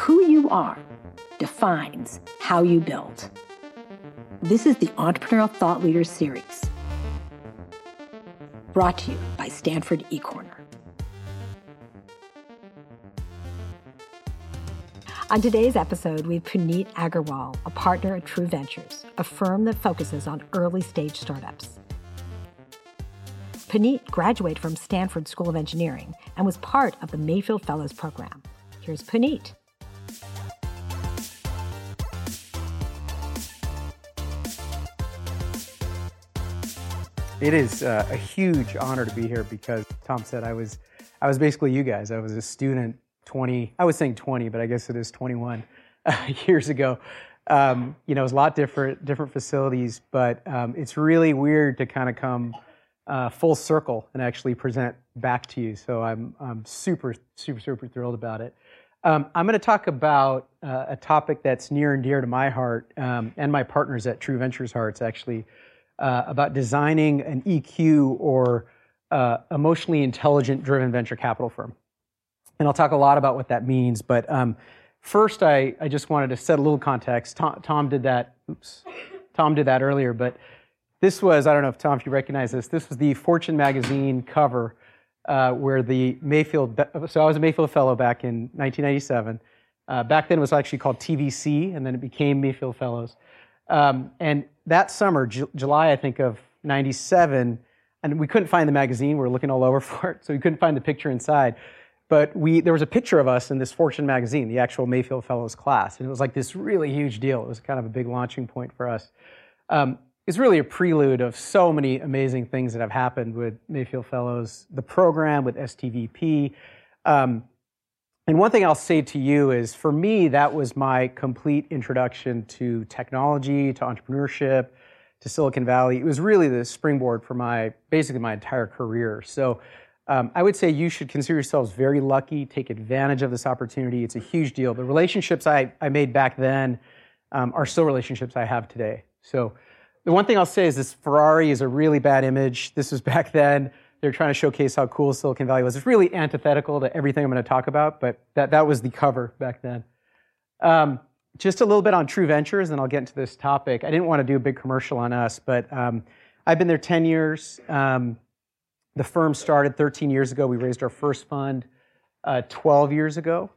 Who you are defines how you build. This is the Entrepreneurial Thought Leaders Series, brought to you by Stanford eCorner. On today's episode, we have Puneet Agarwal, a partner at True Ventures, a firm that focuses on early stage startups. Puneet graduated from Stanford School of Engineering and was part of the Mayfield Fellows Program. Here's Puneet. It is uh, a huge honor to be here because Tom said I was, I was basically you guys. I was a student 20, I was saying 20, but I guess it is 21 uh, years ago. Um, you know, it was a lot different, different facilities, but um, it's really weird to kind of come uh, full circle and actually present back to you. So I'm, I'm super, super, super thrilled about it. Um, I'm going to talk about uh, a topic that's near and dear to my heart um, and my partners at True Ventures Hearts, actually, uh, about designing an EQ or uh, emotionally intelligent driven venture capital firm. And I'll talk a lot about what that means. But um, first, I, I just wanted to set a little context. Tom, Tom did that. Oops. Tom did that earlier, but this was, I don't know if Tom, if you recognize this, this was the Fortune magazine cover uh, where the Mayfield, so I was a Mayfield Fellow back in 1997. Uh, back then it was actually called TVC, and then it became Mayfield Fellows. Um, and that summer, J- July, I think, of 97, and we couldn't find the magazine. We were looking all over for it, so we couldn't find the picture inside. But we, there was a picture of us in this Fortune magazine, the actual Mayfield Fellows class, and it was like this really huge deal. It was kind of a big launching point for us. Um, is really a prelude of so many amazing things that have happened with Mayfield Fellows, the program, with STVP. Um, and one thing I'll say to you is for me, that was my complete introduction to technology, to entrepreneurship, to Silicon Valley. It was really the springboard for my basically my entire career. So um, I would say you should consider yourselves very lucky, take advantage of this opportunity. It's a huge deal. The relationships I, I made back then um, are still relationships I have today. So the one thing I'll say is this Ferrari is a really bad image. This was back then. They're trying to showcase how cool Silicon Valley was. It's really antithetical to everything I'm going to talk about, but that, that was the cover back then. Um, just a little bit on True Ventures, and I'll get into this topic. I didn't want to do a big commercial on us, but um, I've been there 10 years. Um, the firm started 13 years ago. We raised our first fund uh, 12 years ago.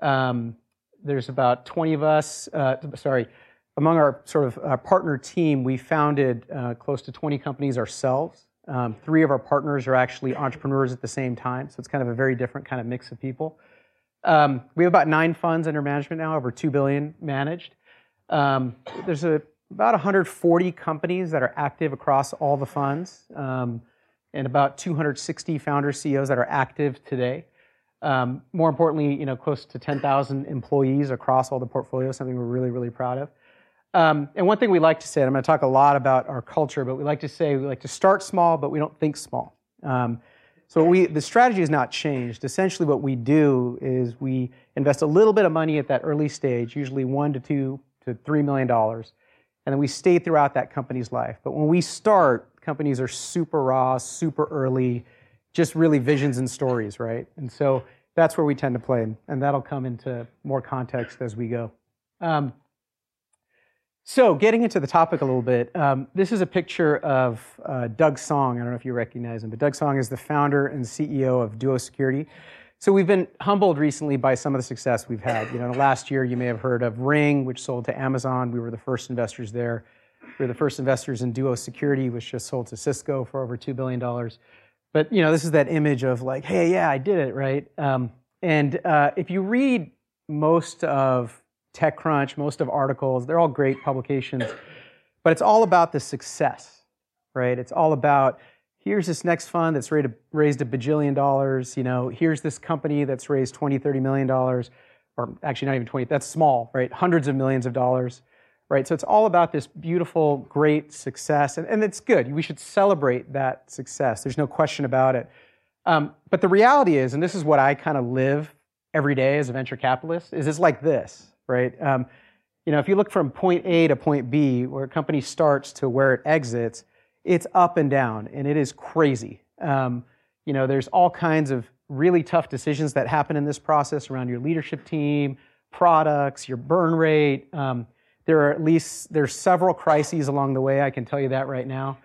Um, there's about 20 of us, uh, sorry, among our sort of uh, partner team, we founded uh, close to 20 companies ourselves. Um, three of our partners are actually entrepreneurs at the same time, so it's kind of a very different kind of mix of people. Um, we have about nine funds under management now, over two billion managed. Um, there's a, about 140 companies that are active across all the funds, um, and about 260 founder CEOs that are active today. Um, more importantly, you know, close to 10,000 employees across all the portfolios, something we're really, really proud of. Um, and one thing we like to say, and I'm going to talk a lot about our culture, but we like to say we like to start small, but we don't think small. Um, so we, the strategy has not changed. Essentially, what we do is we invest a little bit of money at that early stage, usually one to two to three million dollars, and then we stay throughout that company's life. But when we start, companies are super raw, super early, just really visions and stories, right? And so that's where we tend to play, and that'll come into more context as we go. Um, so, getting into the topic a little bit, um, this is a picture of uh, Doug Song. I don't know if you recognize him, but Doug Song is the founder and CEO of Duo Security. So, we've been humbled recently by some of the success we've had. You know, the last year you may have heard of Ring, which sold to Amazon. We were the first investors there. We were the first investors in Duo Security, which just sold to Cisco for over $2 billion. But, you know, this is that image of like, hey, yeah, I did it, right? Um, and uh, if you read most of TechCrunch, most of articles, they're all great publications, but it's all about the success, right? It's all about here's this next fund that's raised a bajillion dollars, you know, here's this company that's raised 20, 30 million dollars, or actually not even 20, that's small, right? Hundreds of millions of dollars, right? So it's all about this beautiful, great success, and, and it's good. We should celebrate that success. There's no question about it. Um, but the reality is, and this is what I kind of live every day as a venture capitalist, is it's like this, right? Um, you know, if you look from point A to point B, where a company starts to where it exits, it's up and down, and it is crazy. Um, you know, there's all kinds of really tough decisions that happen in this process around your leadership team, products, your burn rate. Um, there are at least there's several crises along the way. I can tell you that right now.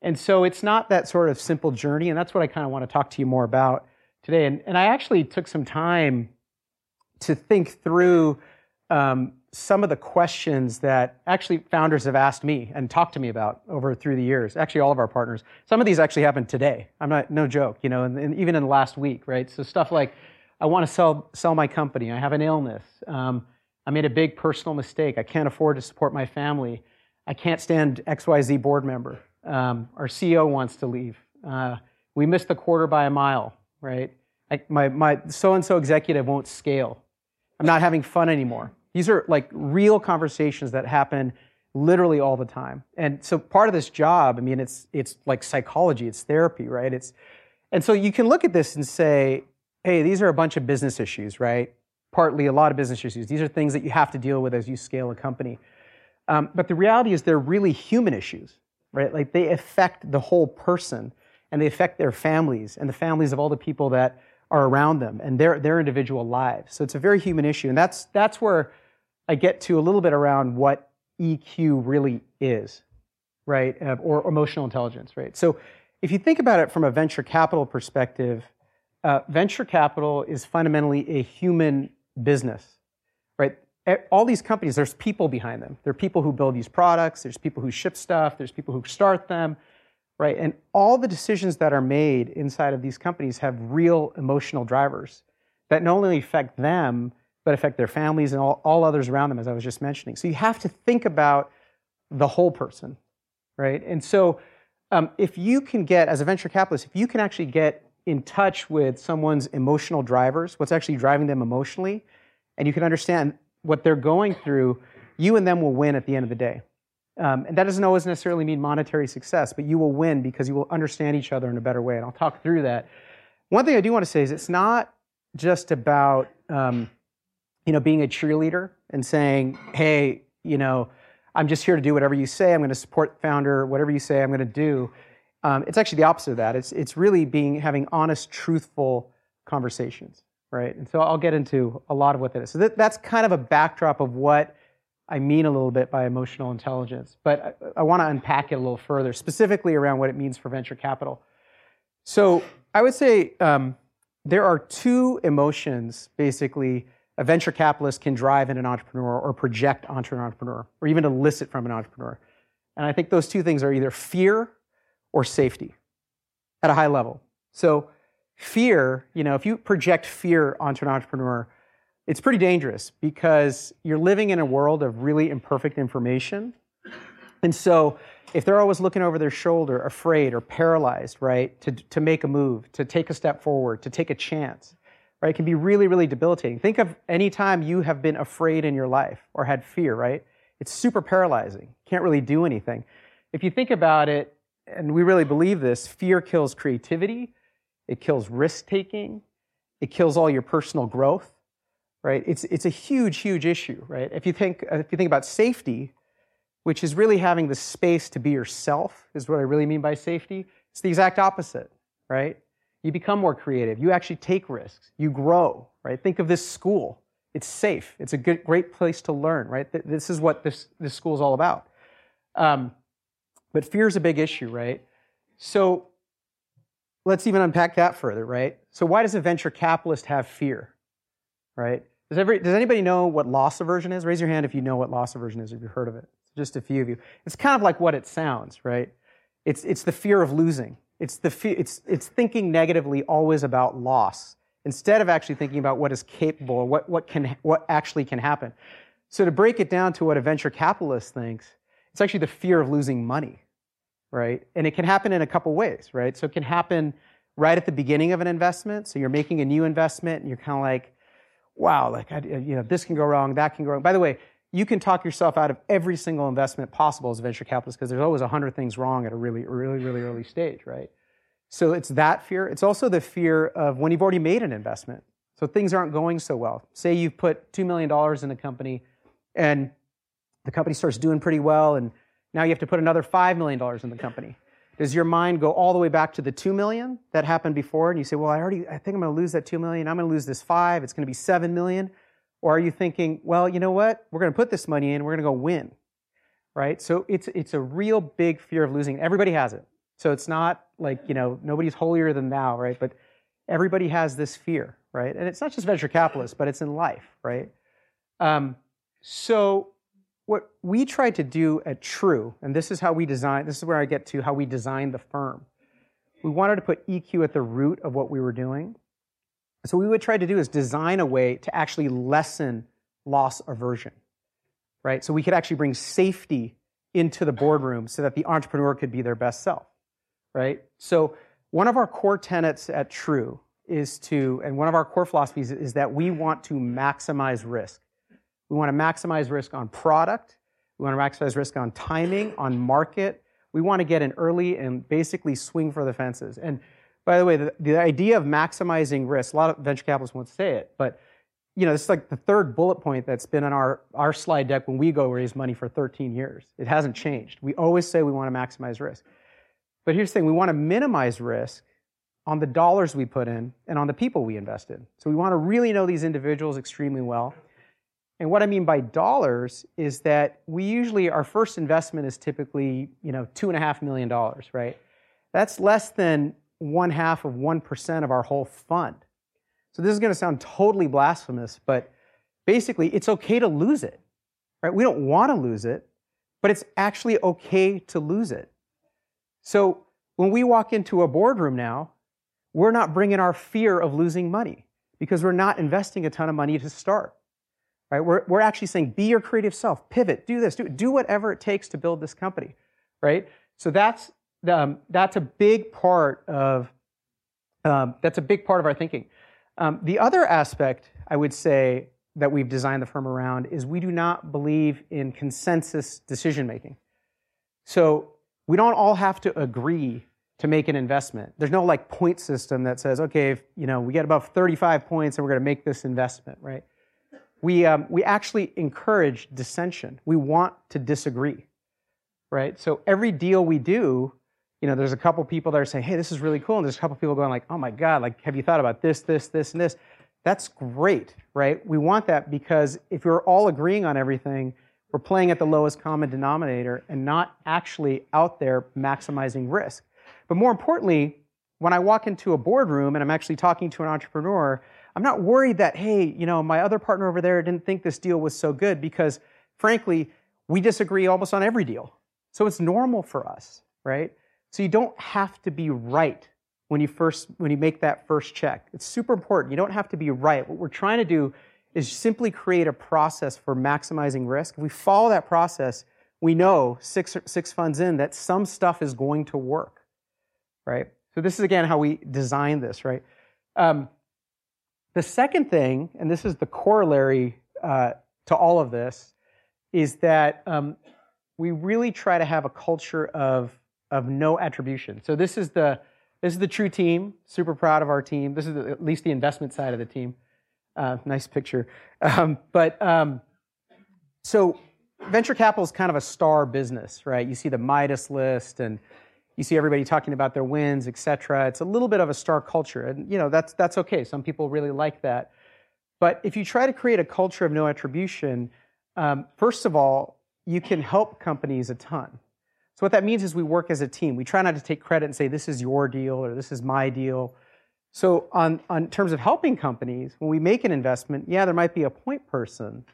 And so it's not that sort of simple journey, and that's what I kind of want to talk to you more about today. And, and I actually took some time to think through um, some of the questions that actually founders have asked me and talked to me about over through the years. Actually, all of our partners. Some of these actually happened today. I'm not no joke. You know, and, and even in the last week, right? So stuff like, I want to sell sell my company. I have an illness. Um, I made a big personal mistake. I can't afford to support my family. I can't stand XYZ board member. Um, our CEO wants to leave. Uh, we missed the quarter by a mile, right? I, my my so and so executive won't scale. I'm not having fun anymore. These are like real conversations that happen literally all the time. And so part of this job, I mean, it's it's like psychology, it's therapy, right? It's and so you can look at this and say, hey, these are a bunch of business issues, right? Partly a lot of business issues. These are things that you have to deal with as you scale a company. Um, but the reality is they're really human issues, right? Like they affect the whole person and they affect their families and the families of all the people that are around them and their, their individual lives. So it's a very human issue. And that's, that's where I get to a little bit around what EQ really is, right? Uh, or emotional intelligence, right? So if you think about it from a venture capital perspective, uh, venture capital is fundamentally a human business, right? All these companies, there's people behind them. There are people who build these products, there's people who ship stuff, there's people who start them, right? And all the decisions that are made inside of these companies have real emotional drivers that not only affect them, but affect their families and all, all others around them, as I was just mentioning. So you have to think about the whole person, right? And so um, if you can get, as a venture capitalist, if you can actually get in touch with someone's emotional drivers, what's actually driving them emotionally, and you can understand what they're going through, you and them will win at the end of the day. Um, and that doesn't always necessarily mean monetary success, but you will win because you will understand each other in a better way. And I'll talk through that. One thing I do want to say is it's not just about um, you know being a cheerleader and saying, "Hey, you know, I'm just here to do whatever you say. I'm going to support founder. Whatever you say, I'm going to do." Um, it's actually the opposite of that. It's it's really being having honest, truthful conversations, right? And so I'll get into a lot of what that is. So that, that's kind of a backdrop of what I mean a little bit by emotional intelligence, but I, I want to unpack it a little further, specifically around what it means for venture capital. So I would say um, there are two emotions, basically, a venture capitalist can drive in an entrepreneur or project onto an entrepreneur, or even elicit from an entrepreneur. And I think those two things are either fear or safety at a high level. So fear, you know, if you project fear onto an entrepreneur, it's pretty dangerous because you're living in a world of really imperfect information. And so if they're always looking over their shoulder, afraid or paralyzed, right, to, to make a move, to take a step forward, to take a chance, right, can be really, really debilitating. Think of any time you have been afraid in your life or had fear, right? It's super paralyzing. Can't really do anything. If you think about it, and we really believe this, fear kills creativity, it kills risk taking, it kills all your personal growth right? It's, it's a huge, huge issue, right? If you, think, if you think about safety, which is really having the space to be yourself, is what I really mean by safety, it's the exact opposite, right? You become more creative. You actually take risks. You grow, right? Think of this school. It's safe. It's a good, great place to learn, right? This is what this, this school is all about. Um, but fear is a big issue, right? So let's even unpack that further, right? So why does a venture capitalist have fear? Right? Does, every, does anybody know what loss aversion is? Raise your hand if you know what loss aversion is, if you've heard of it. Just a few of you. It's kind of like what it sounds, right? It's, it's the fear of losing. It's, the fe- it's, it's thinking negatively always about loss instead of actually thinking about what is capable or what, what, can, what actually can happen. So to break it down to what a venture capitalist thinks, it's actually the fear of losing money, right? And it can happen in a couple ways, right? So it can happen right at the beginning of an investment. So you're making a new investment and you're kind of like, wow, like, I, you know, this can go wrong, that can go wrong. By the way, you can talk yourself out of every single investment possible as a venture capitalist because there's always a hundred things wrong at a really, really, really early stage, right? So it's that fear. It's also the fear of when you've already made an investment. So things aren't going so well. Say you've put $2 million in a company and the company starts doing pretty well and now you have to put another $5 million in the company. Does your mind go all the way back to the 2 million that happened before and you say, well, I already, I think I'm going to lose that 2 million. I'm going to lose this five. It's going to be 7 million. Or are you thinking, well, you know what? We're going to put this money in, we're going to go win, right? So it's, it's a real big fear of losing. Everybody has it. So it's not like, you know, nobody's holier than thou, right? But everybody has this fear, right? And it's not just venture capitalists, but it's in life, right? Um, so what we tried to do at True, and this is how we design, this is where I get to how we designed the firm. We wanted to put EQ at the root of what we were doing. So what we would try to do is design a way to actually lessen loss aversion, right? So we could actually bring safety into the boardroom so that the entrepreneur could be their best self, right? So one of our core tenets at True is to, and one of our core philosophies is that we want to maximize risk. We want to maximize risk on product. We want to maximize risk on timing, on market. We want to get in early and basically swing for the fences. And by the way, the, the idea of maximizing risk, a lot of venture capitalists won't say it, but you know, this is like the third bullet point that's been on our, our slide deck when we go raise money for 13 years. It hasn't changed. We always say we want to maximize risk. But here's the thing we want to minimize risk on the dollars we put in and on the people we invest in. So we want to really know these individuals extremely well. And what I mean by dollars is that we usually, our first investment is typically, you know, two and a half million dollars, right? That's less than one half of 1% of our whole fund. So this is going to sound totally blasphemous, but basically it's okay to lose it, right? We don't want to lose it, but it's actually okay to lose it. So when we walk into a boardroom now, we're not bringing our fear of losing money because we're not investing a ton of money to start. Right? We're, we're actually saying, be your creative self, pivot, do this, do, do whatever it takes to build this company. Right? So that's um, that's a big part of um, that's a big part of our thinking. Um, the other aspect I would say that we've designed the firm around is we do not believe in consensus decision making. So we don't all have to agree to make an investment. There's no like point system that says, okay, if, you know, we get above 35 points and we're going to make this investment, right? We, um, we actually encourage dissension. We want to disagree, right? So every deal we do you know, there's a couple people that are saying, hey, this is really cool. And there's a couple people going like, oh my God, like, have you thought about this, this, this, and this? That's great, right? We want that because if we're all agreeing on everything, we're playing at the lowest common denominator and not actually out there maximizing risk. But more importantly, when I walk into a boardroom and I'm actually talking to an entrepreneur, I'm not worried that, hey, you know, my other partner over there didn't think this deal was so good because frankly, we disagree almost on every deal. So it's normal for us, right? So you don't have to be right when you first when you make that first check. It's super important. You don't have to be right. What we're trying to do is simply create a process for maximizing risk. If we follow that process, we know six six funds in that some stuff is going to work, right? So this is again how we design this, right? Um, the second thing, and this is the corollary uh, to all of this, is that um, we really try to have a culture of of no attribution. So this is the this is the true team. Super proud of our team. This is the, at least the investment side of the team. Uh, nice picture. Um, but um, so venture capital is kind of a star business, right? You see the Midas list and you see everybody talking about their wins, et cetera. It's a little bit of a star culture, and you know that's that's okay. Some people really like that. But if you try to create a culture of no attribution, um, first of all, you can help companies a ton. So what that means is we work as a team. We try not to take credit and say this is your deal or this is my deal. So on, on terms of helping companies, when we make an investment, yeah, there might be a point person,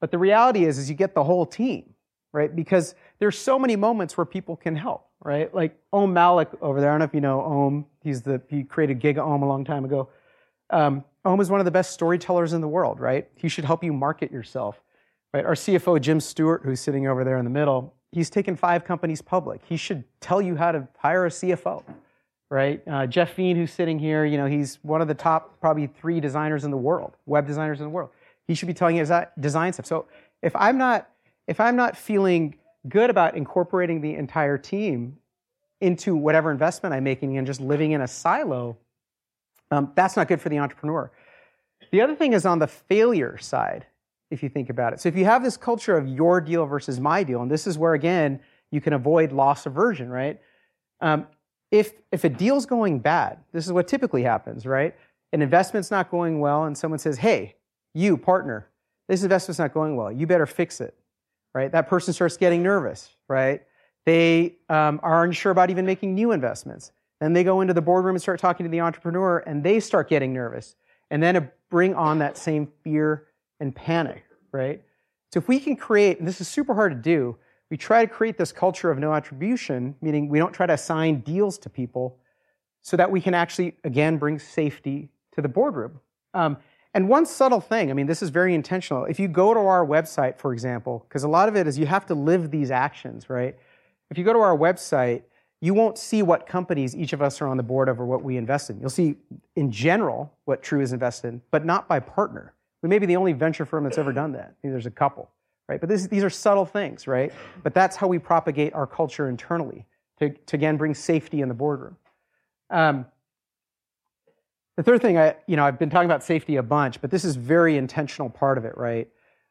but the reality is, is you get the whole team, right? Because there's so many moments where people can help, right? Like Om Malik over there. I don't know if you know Om. He's the he created GigaOM a long time ago. Um, Om is one of the best storytellers in the world, right? He should help you market yourself, right? Our CFO Jim Stewart, who's sitting over there in the middle, he's taken five companies public. He should tell you how to hire a CFO, right? Uh, Jeff Veen, who's sitting here, you know, he's one of the top probably three designers in the world, web designers in the world. He should be telling you that design stuff. So if I'm not if I'm not feeling good about incorporating the entire team into whatever investment I'm making and just living in a silo, um, that's not good for the entrepreneur. The other thing is on the failure side if you think about it. So if you have this culture of your deal versus my deal, and this is where again you can avoid loss aversion, right? Um, if if a deal's going bad, this is what typically happens, right? An investment's not going well, and someone says, "Hey, you, partner, this investment's not going well. You better fix it, right? That person starts getting nervous, right? They um, are unsure about even making new investments. Then they go into the boardroom and start talking to the entrepreneur, and they start getting nervous. And then bring on that same fear and panic, right? So if we can create, and this is super hard to do, we try to create this culture of no attribution, meaning we don't try to assign deals to people, so that we can actually, again, bring safety to the boardroom. Um, and one subtle thing, I mean, this is very intentional. If you go to our website, for example, because a lot of it is you have to live these actions, right? If you go to our website, you won't see what companies each of us are on the board of or what we invest in. You'll see, in general, what True is invested in, but not by partner. We may be the only venture firm that's ever done that. Maybe there's a couple, right? But this, these are subtle things, right? But that's how we propagate our culture internally to, to again bring safety in the boardroom. Um, the third thing, I, you know, I've been talking about safety a bunch, but this is very intentional part of it, right?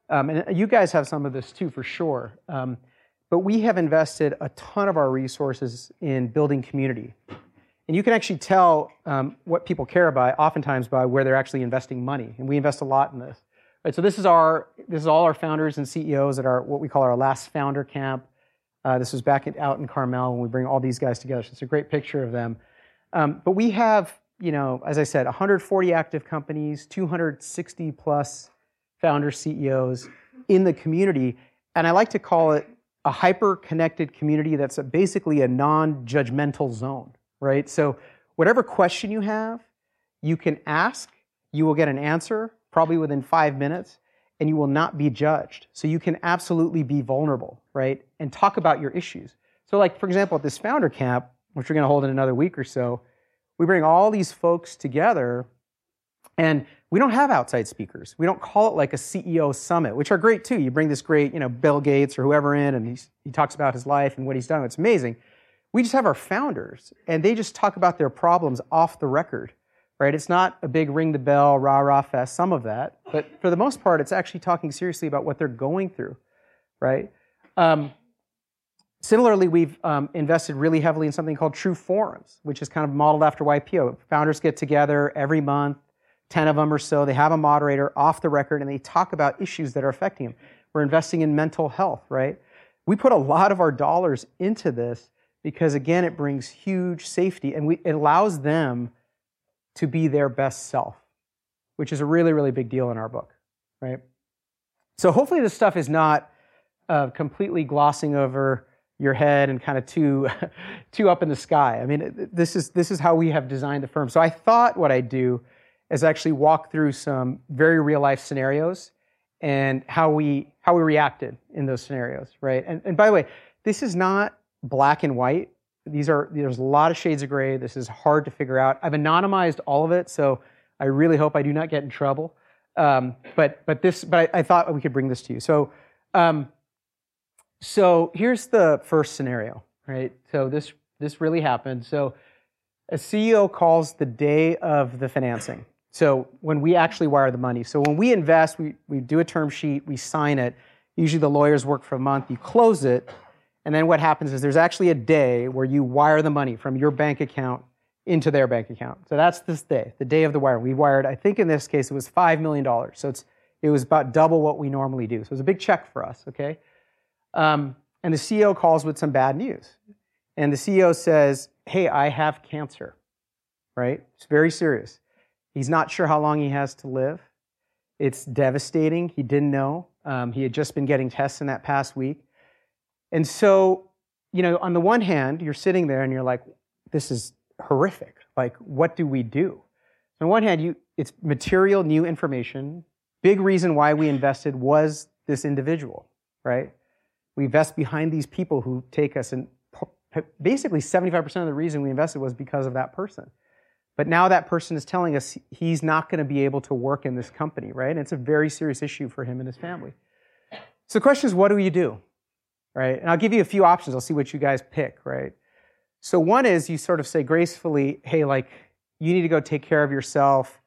Um, and you guys have some of this too, for sure. Um, but we have invested a ton of our resources in building community. And you can actually tell um, what people care about oftentimes by where they're actually investing money. And we invest a lot in this. Right, so this is our this is all our founders and CEOs at our what we call our last founder camp. Uh, this was back in, out in Carmel when we bring all these guys together. So it's a great picture of them. Um, but we have you know, as I said, 140 active companies, 260 plus founder CEOs in the community. And I like to call it a hyper connected community that's a, basically a non judgmental zone, right? So, whatever question you have, you can ask, you will get an answer probably within five minutes, and you will not be judged. So, you can absolutely be vulnerable, right? And talk about your issues. So, like, for example, at this founder camp, which we're going to hold in another week or so, we bring all these folks together and we don't have outside speakers. We don't call it like a CEO summit, which are great too. You bring this great, you know, Bill Gates or whoever in and he talks about his life and what he's done. It's amazing. We just have our founders and they just talk about their problems off the record, right? It's not a big ring the bell, rah rah fest, some of that, but for the most part, it's actually talking seriously about what they're going through, right? Um, Similarly, we've um, invested really heavily in something called True Forums, which is kind of modeled after YPO. Founders get together every month, 10 of them or so. They have a moderator off the record and they talk about issues that are affecting them. We're investing in mental health, right? We put a lot of our dollars into this because, again, it brings huge safety and we, it allows them to be their best self, which is a really, really big deal in our book, right? So hopefully this stuff is not uh, completely glossing over your head and kind of too, too up in the sky. I mean, this is, this is how we have designed the firm. So I thought what I'd do is actually walk through some very real life scenarios and how we, how we reacted in those scenarios, right? And, and by the way, this is not black and white. These are, there's a lot of shades of gray. This is hard to figure out. I've anonymized all of it, so I really hope I do not get in trouble. Um, but, but this, but I, I, thought we could bring this to you. So, um, so here's the first scenario, right? So this this really happened. So a CEO calls the day of the financing. So when we actually wire the money. So when we invest, we, we do a term sheet, we sign it. Usually the lawyers work for a month, you close it, and then what happens is there's actually a day where you wire the money from your bank account into their bank account. So that's this day, the day of the wire. We wired, I think in this case, it was $5 million. So it's, it was about double what we normally do. So it was a big check for us, okay? Um, and the CEO calls with some bad news. And the CEO says, Hey, I have cancer, right? It's very serious. He's not sure how long he has to live. It's devastating. He didn't know. Um, he had just been getting tests in that past week. And so, you know, on the one hand, you're sitting there and you're like, this is horrific. Like, what do we do? On one hand, you, it's material, new information. Big reason why we invested was this individual, right? We invest behind these people who take us and basically 75% of the reason we invested was because of that person. But now that person is telling us he's not going to be able to work in this company right? And it's a very serious issue for him and his family. So the question is what do you do right? And i'll give you a few options. I'll see what you guys pick right? So one is you sort of say gracefully hey like you need to go take care of yourself.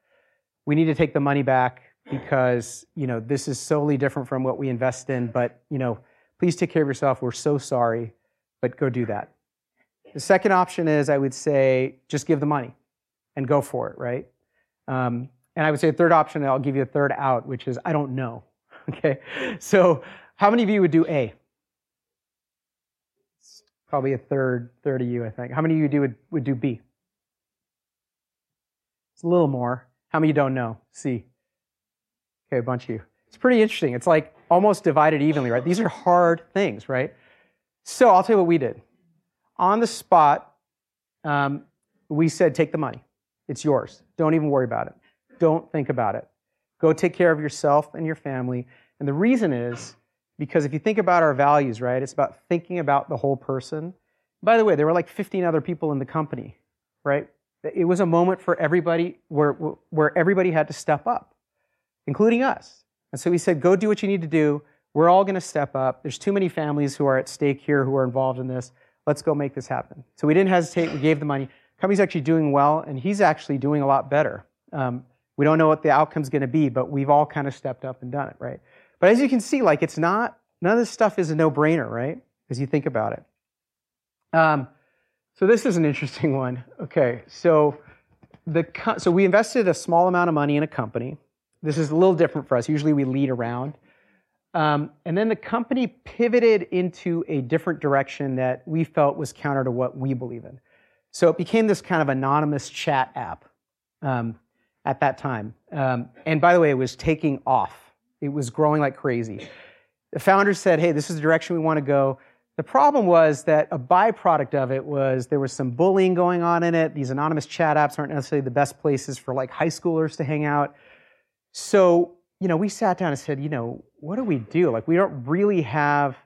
We need to take the money back because you know this is solely different from what we invest in but you know Please take care of yourself. We're so sorry, but go do that. The second option is I would say just give the money and go for it, right? Um, and I would say third option, I'll give you a third out, which is I don't know. Okay, so how many of you would do A? It's probably a third, third of you, I think. How many of you do would, would do B? It's a little more. How many don't know? C. Okay, a bunch of you. It's pretty interesting. It's like almost divided evenly, right? These are hard things, right? So I'll tell you what we did. On the spot, um, we said, take the money. It's yours. Don't even worry about it. Don't think about it. Go take care of yourself and your family. And the reason is because if you think about our values, right, it's about thinking about the whole person. By the way, there were like 15 other people in the company, right? It was a moment for everybody where, where everybody had to step up, including us. And so we said, go do what you need to do. We're all going to step up. There's too many families who are at stake here who are involved in this. Let's go make this happen. So we didn't hesitate. We gave the money. Company's actually doing well, and he's actually doing a lot better. Um, we don't know what the outcome's going to be, but we've all kind of stepped up and done it, right? But as you can see, like it's not none of this stuff is a no-brainer, right? As you think about it. Um, so this is an interesting one. Okay, so the so we invested a small amount of money in a company. This is a little different for us. Usually we lead around. Um, and then the company pivoted into a different direction that we felt was counter to what we believe in. So it became this kind of anonymous chat app um, at that time. Um, and by the way, it was taking off, it was growing like crazy. The founders said, hey, this is the direction we want to go. The problem was that a byproduct of it was there was some bullying going on in it. These anonymous chat apps aren't necessarily the best places for like high schoolers to hang out. So, you know, we sat down and said, you know, what do we do? Like, we don't really have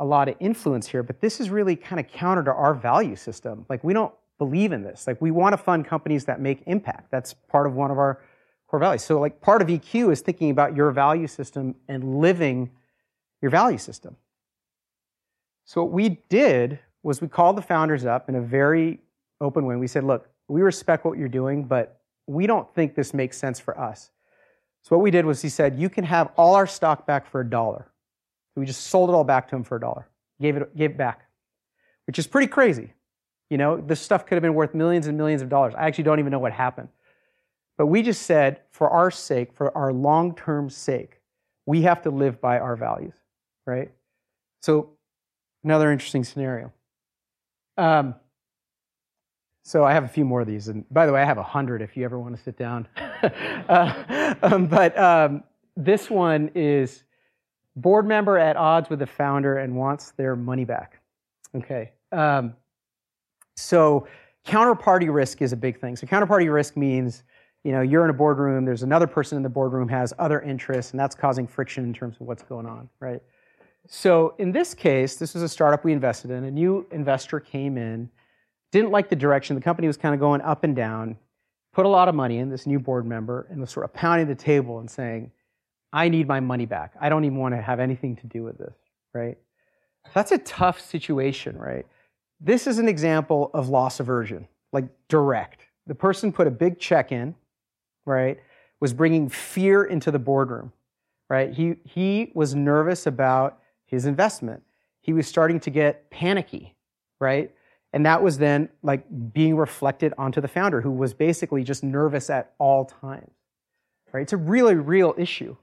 a lot of influence here, but this is really kind of counter to our value system. Like, we don't believe in this. Like, we want to fund companies that make impact. That's part of one of our core values. So, like, part of EQ is thinking about your value system and living your value system. So, what we did was we called the founders up in a very open way. We said, look, we respect what you're doing, but we don't think this makes sense for us. So what we did was he said, you can have all our stock back for a dollar. We just sold it all back to him for a dollar. Gave it, gave it back, which is pretty crazy. You know, this stuff could have been worth millions and millions of dollars. I actually don't even know what happened. But we just said, for our sake, for our long term sake, we have to live by our values, right? So, another interesting scenario. Um, so I have a few more of these, and by the way, I have a hundred if you ever want to sit down. uh, um, but um, this one is board member at odds with the founder and wants their money back. Okay. Um, so counterparty risk is a big thing. So counterparty risk means you know you're in a boardroom. There's another person in the boardroom has other interests, and that's causing friction in terms of what's going on, right? So in this case, this was a startup we invested in. A new investor came in didn't like the direction. The company was kind of going up and down, put a lot of money in, this new board member, and was sort of pounding the table and saying, I need my money back. I don't even want to have anything to do with this, right? That's a tough situation, right? This is an example of loss aversion, like direct. The person put a big check in, right? Was bringing fear into the boardroom, right? He, he was nervous about his investment. He was starting to get panicky, right? And that was then like being reflected onto the founder, who was basically just nervous at all times. Right? It's a really real issue.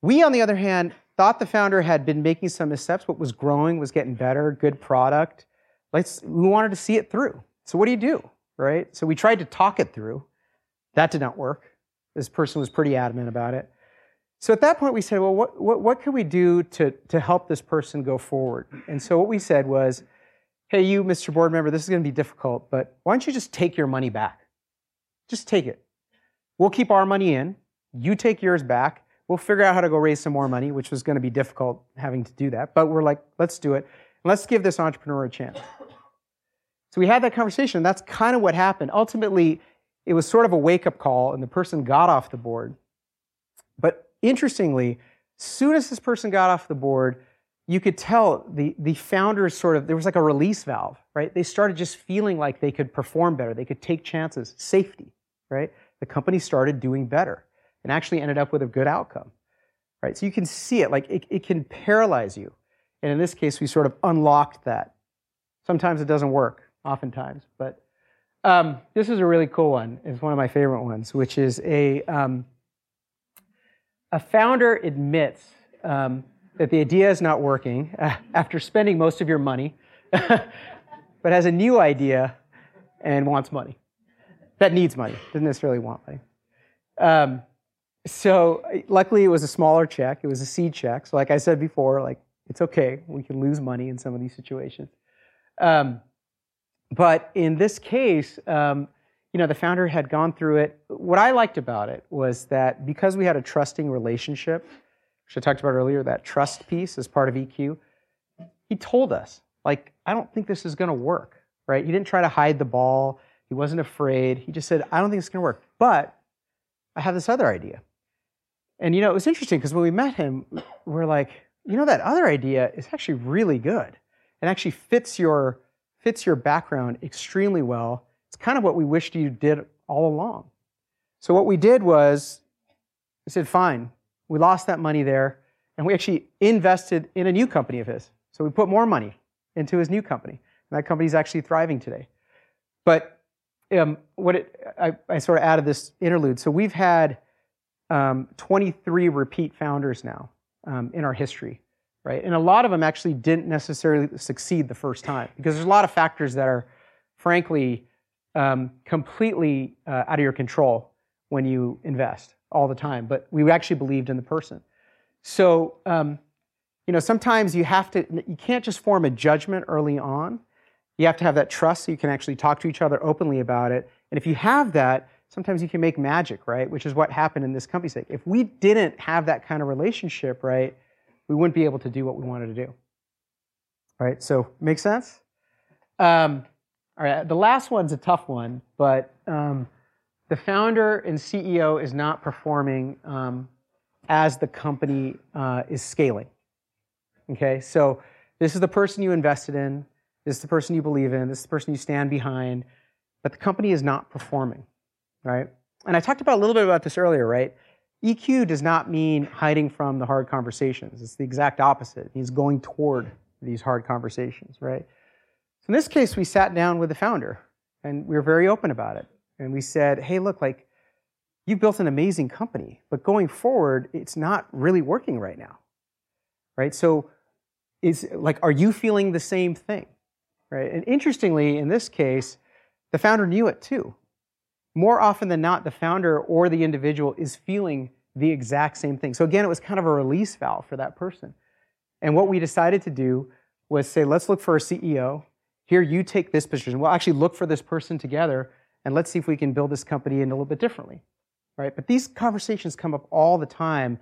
We, on the other hand, thought the founder had been making some missteps, what was growing, was getting better, good product. Let's, we wanted to see it through. So what do you do? Right? So we tried to talk it through. That did not work. This person was pretty adamant about it. So at that point, we said, well, what, what, what can we do to, to help this person go forward? And so what we said was, hey, you, Mr. Board Member, this is going to be difficult, but why don't you just take your money back? Just take it. We'll keep our money in. You take yours back. We'll figure out how to go raise some more money, which was going to be difficult having to do that. But we're like, let's do it. Let's give this entrepreneur a chance. So we had that conversation. That's kind of what happened. Ultimately, it was sort of a wake up call, and the person got off the board. But interestingly, soon as this person got off the board, you could tell the, the founders sort of, there was like a release valve, right? They started just feeling like they could perform better, they could take chances, safety, right? The company started doing better and actually ended up with a good outcome, right? So you can see it, like it, it can paralyze you. And in this case, we sort of unlocked that. Sometimes it doesn't work, oftentimes, but Um, this is a really cool one. It's one of my favorite ones, which is a um, a founder admits um, that the idea is not working uh, after spending most of your money, but has a new idea and wants money. That needs money, doesn't necessarily want money. Um, so luckily, it was a smaller check. It was a seed check. So, like I said before, like it's okay. We can lose money in some of these situations. Um, but in this case, um, you know, the founder had gone through it. What I liked about it was that because we had a trusting relationship, which I talked about earlier, that trust piece as part of EQ, he told us, like, I don't think this is going to work, right? He didn't try to hide the ball. He wasn't afraid. He just said, I don't think it's going to work, but I have this other idea. And, you know, it was interesting because when we met him, we're like, you know, that other idea is actually really good and actually fits your fits your background extremely well. It's kind of what we wished you did all along. So what we did was we said, fine, we lost that money there, and we actually invested in a new company of his. So we put more money into his new company. And that company is actually thriving today. But um, what it, I, I, sort of added this interlude. So we've had um, 23 repeat founders now um, in our history right? And a lot of them actually didn't necessarily succeed the first time because there's a lot of factors that are, frankly, um, completely uh, out of your control when you invest all the time. But we actually believed in the person. So, um, you know, sometimes you have to, you can't just form a judgment early on. You have to have that trust so you can actually talk to each other openly about it. And if you have that, sometimes you can make magic, right? Which is what happened in this company's sake. If we didn't have that kind of relationship, right, we wouldn't be able to do what we wanted to do. Right, so make sense? Um, all right, the last one's a tough one, but um, the founder and CEO is not performing um, as the company uh, is scaling. Okay, so this is the person you invested in, this is the person you believe in, this is the person you stand behind, but the company is not performing, right? And I talked about a little bit about this earlier, right? EQ does not mean hiding from the hard conversations. It's the exact opposite. He's going toward these hard conversations, right? So in this case, we sat down with the founder and we were very open about it. And we said, hey, look, like, you built an amazing company, but going forward, it's not really working right now, right? So, is like, are you feeling the same thing, right? And interestingly, in this case, the founder knew it too more often than not, the founder or the individual is feeling the exact same thing. So again, it was kind of a release valve for that person. And what we decided to do was say, let's look for a CEO. Here, you take this position. We'll actually look for this person together, and let's see if we can build this company in a little bit differently. Right? But these conversations come up all the time.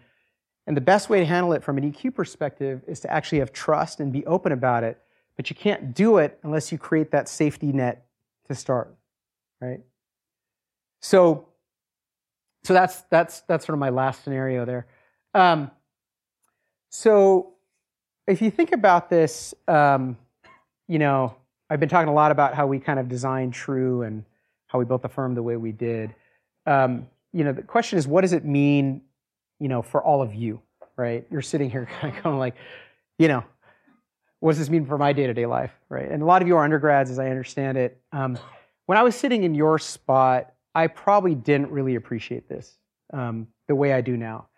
And the best way to handle it from an EQ perspective is to actually have trust and be open about it. But you can't do it unless you create that safety net to start. Right? So, so that's that's that's sort of my last scenario there. Um, so, if you think about this, um, you know, I've been talking a lot about how we kind of design True and how we built the firm the way we did. Um, you know, the question is, what does it mean, you know, for all of you, right? You're sitting here kind of going like, you know, what does this mean for my day-to-day life, right? And a lot of you are undergrads, as I understand it. Um, when I was sitting in your spot, I probably didn't really appreciate this um, the way I do now.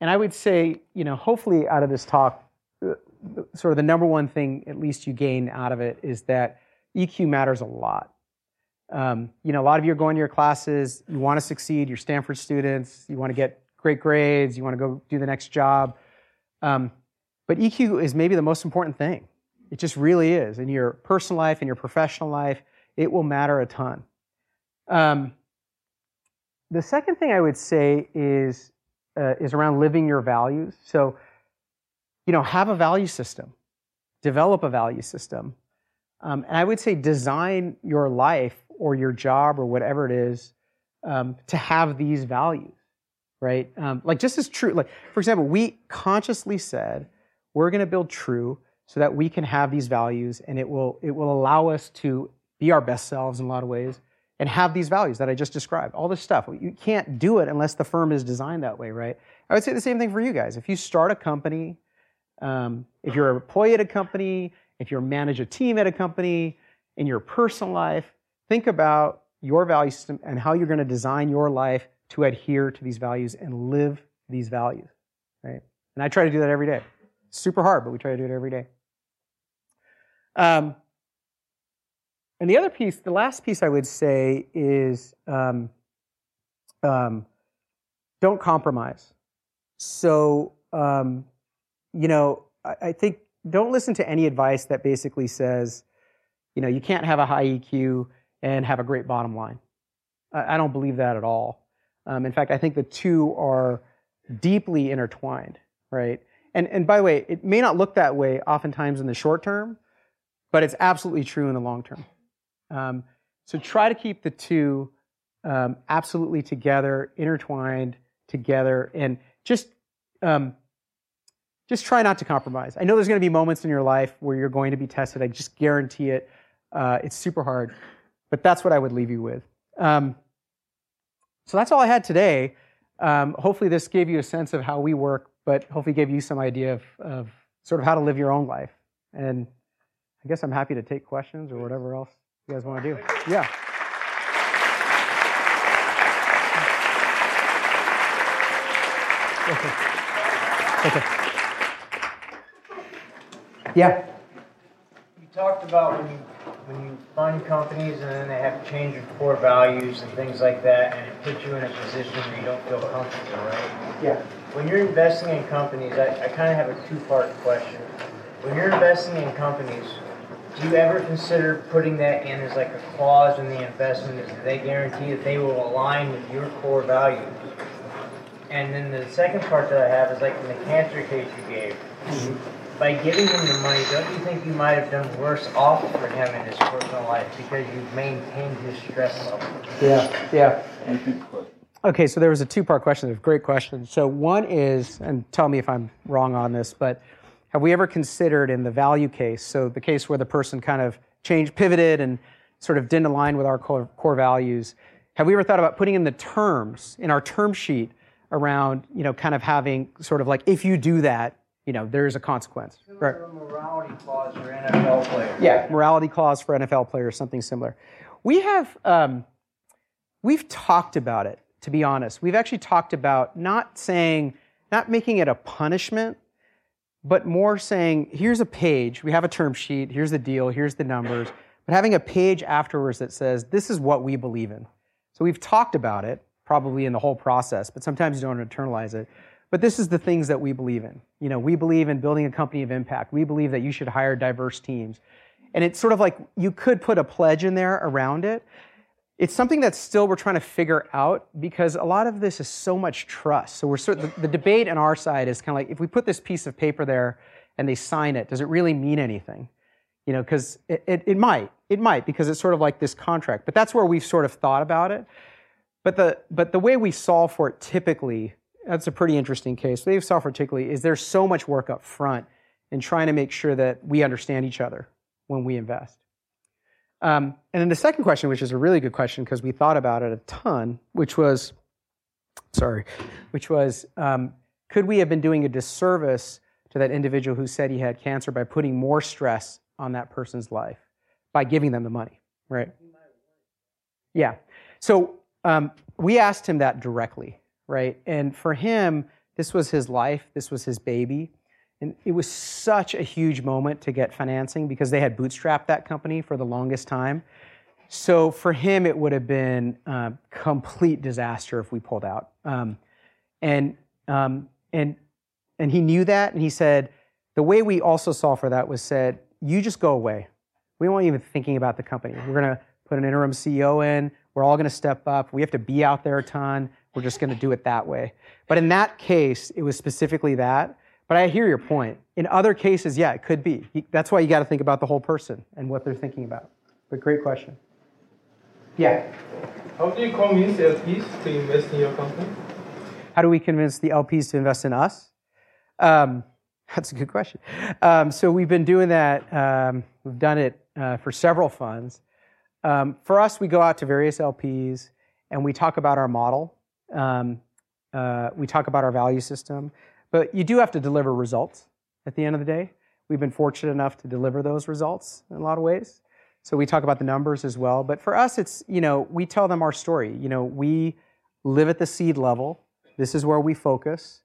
And I would say, you know, hopefully out of this talk, uh, sort of the number one thing, at least you gain out of it, is that EQ matters a lot. Um, you know, a lot of you are going to your classes, you want to succeed, you're Stanford students, you want to get great grades, you want to go do the next job. Um, but EQ is maybe the most important thing. It just really is. In your personal life, in your professional life, it will matter a ton. Um, the second thing I would say is uh, is around living your values. So, you know, have a value system, develop a value system, um, and I would say design your life or your job or whatever it is um, to have these values, right? Um, like just as true. Like for example, we consciously said we're going to build True so that we can have these values, and it will it will allow us to be our best selves in a lot of ways and have these values that I just described. All this stuff. You can't do it unless the firm is designed that way, right? I would say the same thing for you guys. If you start a company, um, if you're an employee at a company, if you manage a team at a company, in your personal life, think about your value system and how you're going to design your life to adhere to these values and live these values, right? And I try to do that every day. super hard, but we try to do it every day. Um, and the other piece, the last piece I would say is um, um, don't compromise. So, um, you know, I, I, think don't listen to any advice that basically says, you know, you can't have a high EQ and have a great bottom line. I, don't believe that at all. Um, in fact, I think the two are deeply intertwined, right? And, and by the way, it may not look that way oftentimes in the short term, but it's absolutely true in the long term. Um, so try to keep the two um, absolutely together, intertwined together, and just um, just try not to compromise. I know there's going to be moments in your life where you're going to be tested. I just guarantee it. Uh, it's super hard, but that's what I would leave you with. Um, so that's all I had today. Um, hopefully, this gave you a sense of how we work, but hopefully gave you some idea of, of sort of how to live your own life. And I guess I'm happy to take questions or whatever else you guys want to do. Yeah. Okay. Okay. Yeah. You talked about when you when you fund companies and then they have to change your core values and things like that, and it puts you in a position where you don't feel comfortable, right? Yeah. When you're investing in companies, I, I kind of have a two-part question. When you're investing in companies, do you ever consider putting that in as like a clause in the investment that they guarantee that they will align with your core values? And then the second part that I have is like in the cancer case you gave. Mm-hmm. By giving him the money, don't you think you might have done worse off for him in his personal life because you've maintained his stress level? Yeah, yeah. Okay, so there was a two-part question. It's a great question. So one is, and tell me if I'm wrong on this, but have we ever considered in the value case, so the case where the person kind of changed, pivoted, and sort of didn't align with our core, core values, have we ever thought about putting in the terms in our term sheet around, you know, kind of having sort of like, if you do that, you know, there's a consequence. right. morality clause for NFL players. Yeah, morality clause for NFL players, something similar. We have, um, we've talked about it, to be honest. We've actually talked about not saying, not making it a punishment, but more saying, here's a page, we have a term sheet, here's the deal, here's the numbers, but having a page afterwards that says, this is what we believe in. So we've talked about it, probably in the whole process, but sometimes you don't internalize it. But this is the things that we believe in. You know, we believe in building a company of impact. We believe that you should hire diverse teams. And it's sort of like you could put a pledge in there around it, it's something that still we're trying to figure out because a lot of this is so much trust. So we're sort of, the, the debate on our side is kind of like if we put this piece of paper there and they sign it, does it really mean anything? You know, because it, it, it might, it might because it's sort of like this contract. But that's where we've sort of thought about it. But the but the way we solve for it typically, that's a pretty interesting case. The way we solve for it is there's so much work up front in trying to make sure that we understand each other when we invest. Um, and then the second question, which is a really good question because we thought about it a ton, which was, sorry, which was, um, could we have been doing a disservice to that individual who said he had cancer by putting more stress on that person's life by giving them the money, right? Yeah. So um, we asked him that directly, right? And for him, this was his life, this was his baby. And it was such a huge moment to get financing because they had bootstrapped that company for the longest time. So for him, it would have been a complete disaster if we pulled out. Um, and um, and and he knew that, and he said the way we also saw for that was said, you just go away. We weren't even thinking about the company. We're going to put an interim CEO in. We're all going to step up. We have to be out there a ton. We're just going to do it that way. But in that case, it was specifically that. But I hear your point. In other cases, yeah, it could be. That's why you got to think about the whole person and what they're thinking about. But great question. Yeah. How do you convince LPs to invest in your company? How do we convince the LPs to invest in us? Um, that's a good question. Um, so we've been doing that. Um, we've done it uh, for several funds. Um, for us, we go out to various LPs and we talk about our model. Um, uh, we talk about our value system. But you do have to deliver results at the end of the day. We've been fortunate enough to deliver those results in a lot of ways. So we talk about the numbers as well. But for us, it's, you know, we tell them our story. You know, we live at the seed level. This is where we focus.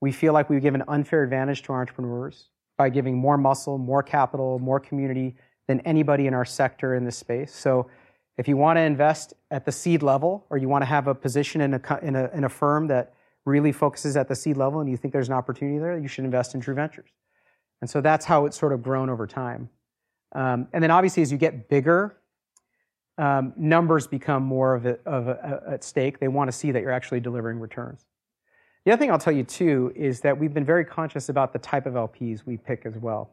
We feel like we give an unfair advantage to our entrepreneurs by giving more muscle, more capital, more community than anybody in our sector in this space. So if you want to invest at the seed level or you want to have a position in a, in a, in a firm that really focuses at the seed level and you think there's an opportunity there, you should invest in True Ventures. And so that's how it's sort of grown over time. Um, and then obviously, as you get bigger, um, numbers become more of, a, of a, a, at stake. They want to see that you're actually delivering returns. The other thing I'll tell you too is that we've been very conscious about the type of LPs we pick as well.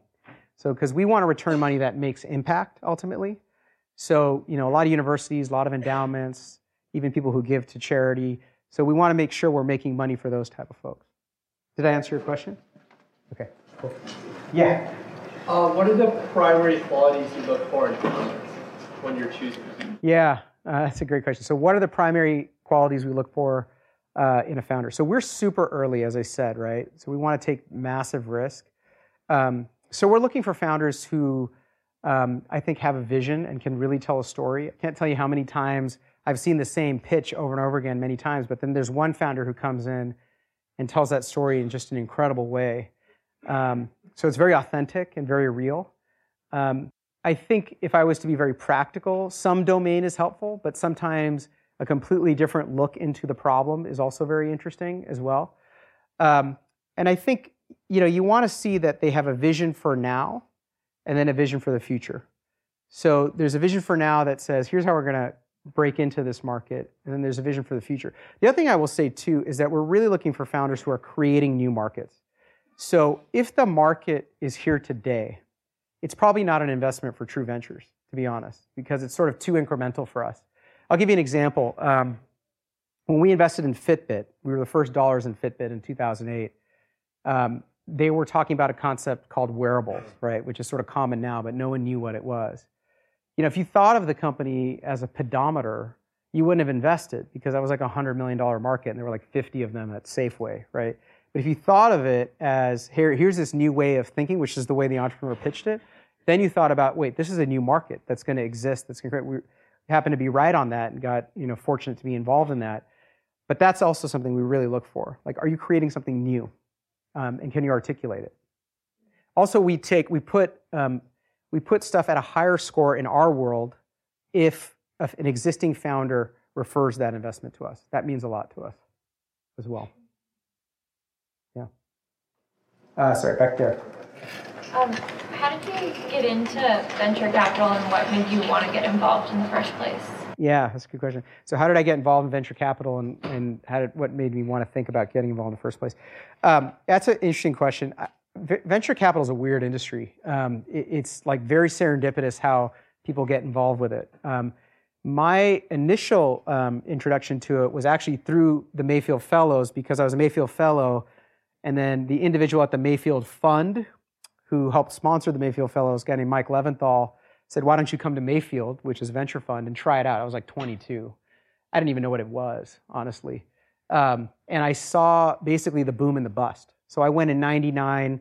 So, because we want to return money that makes impact ultimately. So, you know, a lot of universities, a lot of endowments, even people who give to charity. So, we want to make sure we're making money for those type of folks. Did I answer your question? Okay, cool. Yeah. Uh, what are the primary qualities you look for in founders when you're choosing? Yeah, uh, that's a great question. So, what are the primary qualities we look for uh, in a founder? So, we're super early, as I said, right? So, we want to take massive risk. Um, so, we're looking for founders who um, I think have a vision and can really tell a story. I can't tell you how many times I've seen the same pitch over and over again, many times, but then there's one founder who comes in and tells that story in just an incredible way. Um, so it's very authentic and very real. Um, I think if I was to be very practical, some domain is helpful, but sometimes a completely different look into the problem is also very interesting as well. Um, and I think you know you want to see that they have a vision for now, and then a vision for the future. So there's a vision for now that says, here's how we're going to break into this market, and then there's a vision for the future. The other thing I will say too is that we're really looking for founders who are creating new markets. So if the market is here today, it's probably not an investment for True Ventures, to be honest, because it's sort of too incremental for us. I'll give you an example. Um, when we invested in Fitbit, we were the first dollars in Fitbit in 2008. Um, they were talking about a concept called wearables, mm. right, which is sort of common now, but no one knew what it was. You know, if you thought of the company as a pedometer, you wouldn't have invested because that was like a $100 million market and there were like 50 of them at Safeway, right? But if you thought of it as here, here's this new way of thinking, which is the way the entrepreneur pitched it, then you thought about, wait, this is a new market that's going to exist. That's going to create. We happened to be right on that and got you know fortunate to be involved in that. But that's also something we really look for. Like, are you creating something new, um, and can you articulate it? Also, we take we put um, we put stuff at a higher score in our world if, an existing founder refers that investment to us. That means a lot to us as well. Yeah. Uh, sorry, back there. Um, how did you get into venture capital and what made you want to get involved in the first place? Yeah, that's a good question. So, how did I get involved in venture capital, and, and how did, what made me want to think about getting involved in the first place? Um, that's an interesting question. Venture capital is a weird industry. Um, it, it's like very serendipitous how people get involved with it. Um, my initial um, introduction to it was actually through the Mayfield Fellows because I was a Mayfield Fellow and then the individual at the Mayfield Fund, who helped sponsor the Mayfield Fellows, a guy named Mike Levinthal, said, Why don't you come to Mayfield, which is venture fund, and try it out? I was like 22. I didn't even know what it was, honestly. Um, and I saw basically the boom and the bust. So I went in 99.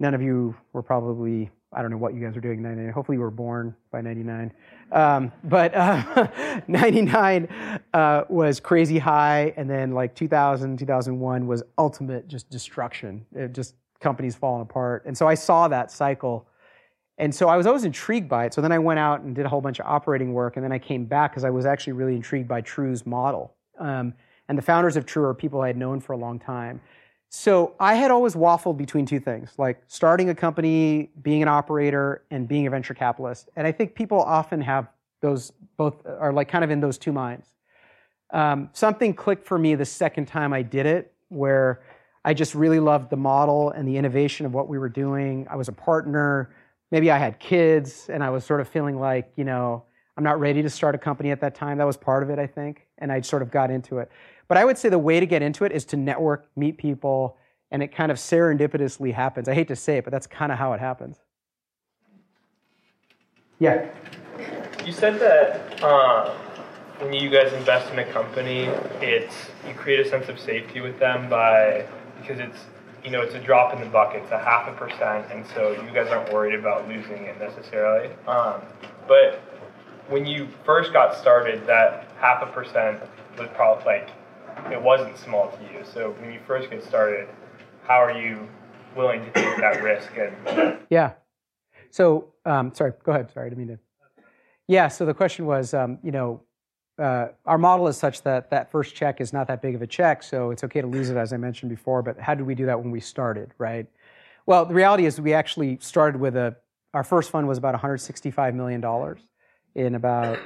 None of you were probably I don't know what you guys were doing in 99. Hopefully you were born by 99. Um, but uh, 99 uh, was crazy high. And then like 2000, 2001 was ultimate just destruction. It just companies falling apart. And so I saw that cycle. And so I was always intrigued by it. So then I went out and did a whole bunch of operating work. And then I came back because I was actually really intrigued by True's model. Um, and the founders of True are people I had known for a long time. So I had always waffled between two things, like starting a company, being an operator, and being a venture capitalist. And I think people often have those both are like kind of in those two minds. Um, something clicked for me the second time I did it, where I just really loved the model and the innovation of what we were doing. I was a partner. Maybe I had kids, and I was sort of feeling like, you know, I'm not ready to start a company at that time. That was part of it, I think. And I sort of got into it. But I would say the way to get into it is to network, meet people, and it kind of serendipitously happens. I hate to say it, but that's kind of how it happens. Yeah. You said that uh, when you guys invest in a company, it's you create a sense of safety with them by because it's you know, it's a drop in the bucket. It's a half a percent, and so you guys aren't worried about losing it necessarily. Um, but when you first got started, that half a percent was probably like it wasn't small to you. So when you first get started, how are you willing to take that risk? And Yeah. So, um, sorry, go ahead. Sorry, I didn't mean to. Yeah. So the question was, um, you know, uh, our model is such that that first check is not that big of a check, so it's okay to lose it, as I mentioned before. But how did we do that when we started, right? Well, the reality is we actually started with a. Our first fund was about 165 million dollars in about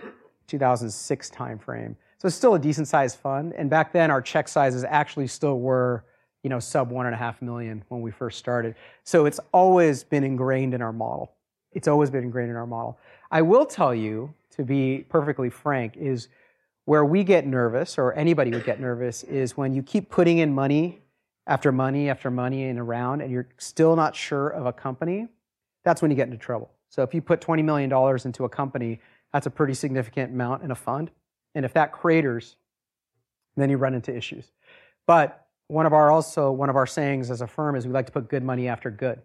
2006 timeframe. So it's still a decent sized fund. And back then, our check sizes actually still were, you know, sub one and a half million when we first started. So it's always been ingrained in our model. It's always been ingrained in our model. I will tell you, to be perfectly frank, is where we get nervous, or anybody would get nervous, is when you keep putting in money after money after money in a round and you're still not sure of a company, that's when you get into trouble. So if you put $20 million into a company, that's a pretty significant amount in a fund. And if that craters, then you run into issues. But one of our also one of our sayings as a firm is we like to put good money after good.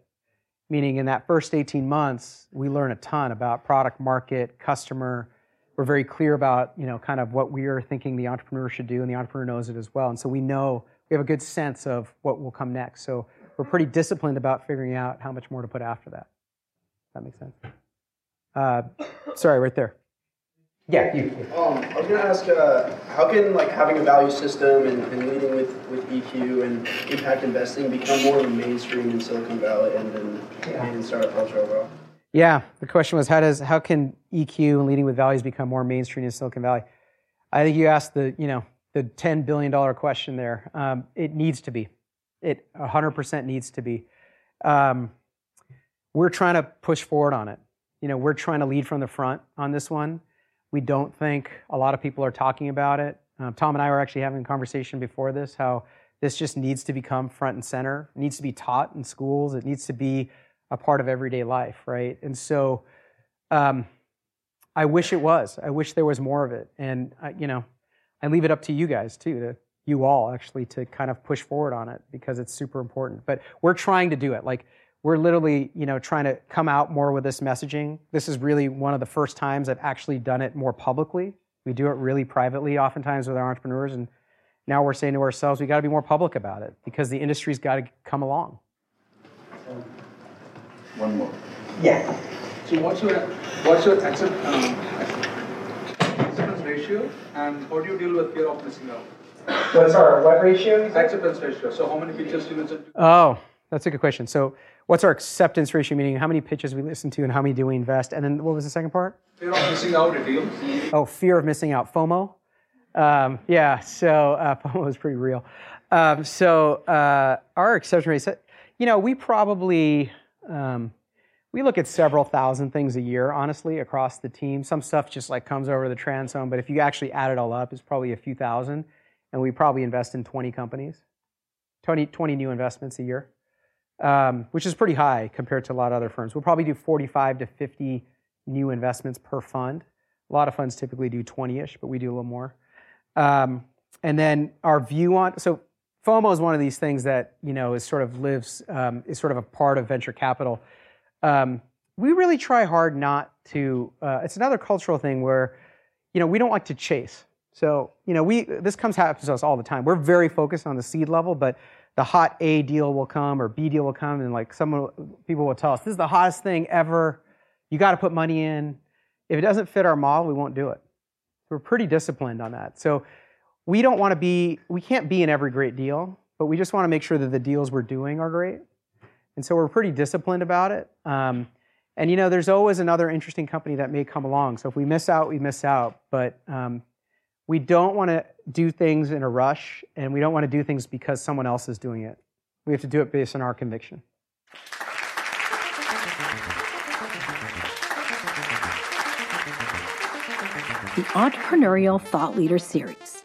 Meaning in that first 18 months, we learn a ton about product, market, customer. We're very clear about, you know, kind of what we are thinking the entrepreneur should do, and the entrepreneur knows it as well. And so we know we have a good sense of what will come next. So we're pretty disciplined about figuring out how much more to put after that. That makes sense. Uh, sorry, right there. Yeah, you. Um, I was going to ask, uh, how can like having a value system and, and leading with, with EQ and impact investing become more of a mainstream in Silicon Valley and then yeah. in startup culture overall? Yeah, the question was how does how can EQ and leading with values become more mainstream in Silicon Valley? I think you asked the you know the ten billion dollar question there. Um, it needs to be. It 100% needs to be. Um, we're trying to push forward on it. You know, we're trying to lead from the front on this one. We don't think a lot of people are talking about it. Um, Tom and I were actually having a conversation before this how this just needs to become front and center. It needs to be taught in schools. It needs to be a part of everyday life, right? And so, um, I wish it was. I wish there was more of it. And uh, you know, I leave it up to you guys too, to you all actually, to kind of push forward on it because it's super important. But we're trying to do it. Like we're literally, you know, trying to come out more with this messaging. This is really one of the first times I've actually done it more publicly. We do it really privately, oftentimes with our entrepreneurs, and now we're saying to ourselves, we got to be more public about it because the industry's got to come along. One more. Yeah. So what's your what's your accept, um, acceptance ratio, and how do you deal with fear of missing out? What's our what ratio? Acceptance ratio. So how many pitches do you listen to? Oh, that's a good question. So what's our acceptance ratio, meaning how many pitches we listen to and how many do we invest? And then what was the second part? Fear of missing out a deal. Oh, fear of missing out, FOMO. Um, yeah, so uh, FOMO is pretty real. Um, so uh, our acceptance rate, you know, we probably um, we look at several thousand things a year, honestly, across the team. Some stuff just like comes over the transom, but if you actually add it all up, it's probably a few thousand, and we probably invest in 20 companies, 20, 20 new investments a year um, which is pretty high compared to a lot of other firms. We'll probably do 45 to 50 new investments per fund. A lot of funds typically do 20-ish, but we do a little more. Um, and then our view on so FOMO is one of these things that you know is sort of lives um, is sort of a part of venture capital. Um, we really try hard not to. Uh, it's another cultural thing where you know we don't like to chase. So you know we this comes happens to us all the time. We're very focused on the seed level, but the hot A deal will come or B deal will come, and like some people will tell us, this is the hottest thing ever. You got to put money in. If it doesn't fit our model, we won't do it. We're pretty disciplined on that. So we don't want to be, we can't be in every great deal, but we just want to make sure that the deals we're doing are great. And so we're pretty disciplined about it. Um, and you know, there's always another interesting company that may come along. So if we miss out, we miss out. But um, we don't want to do things in a rush, and we don't want to do things because someone else is doing it. We have to do it based on our conviction. The Entrepreneurial Thought Leader Series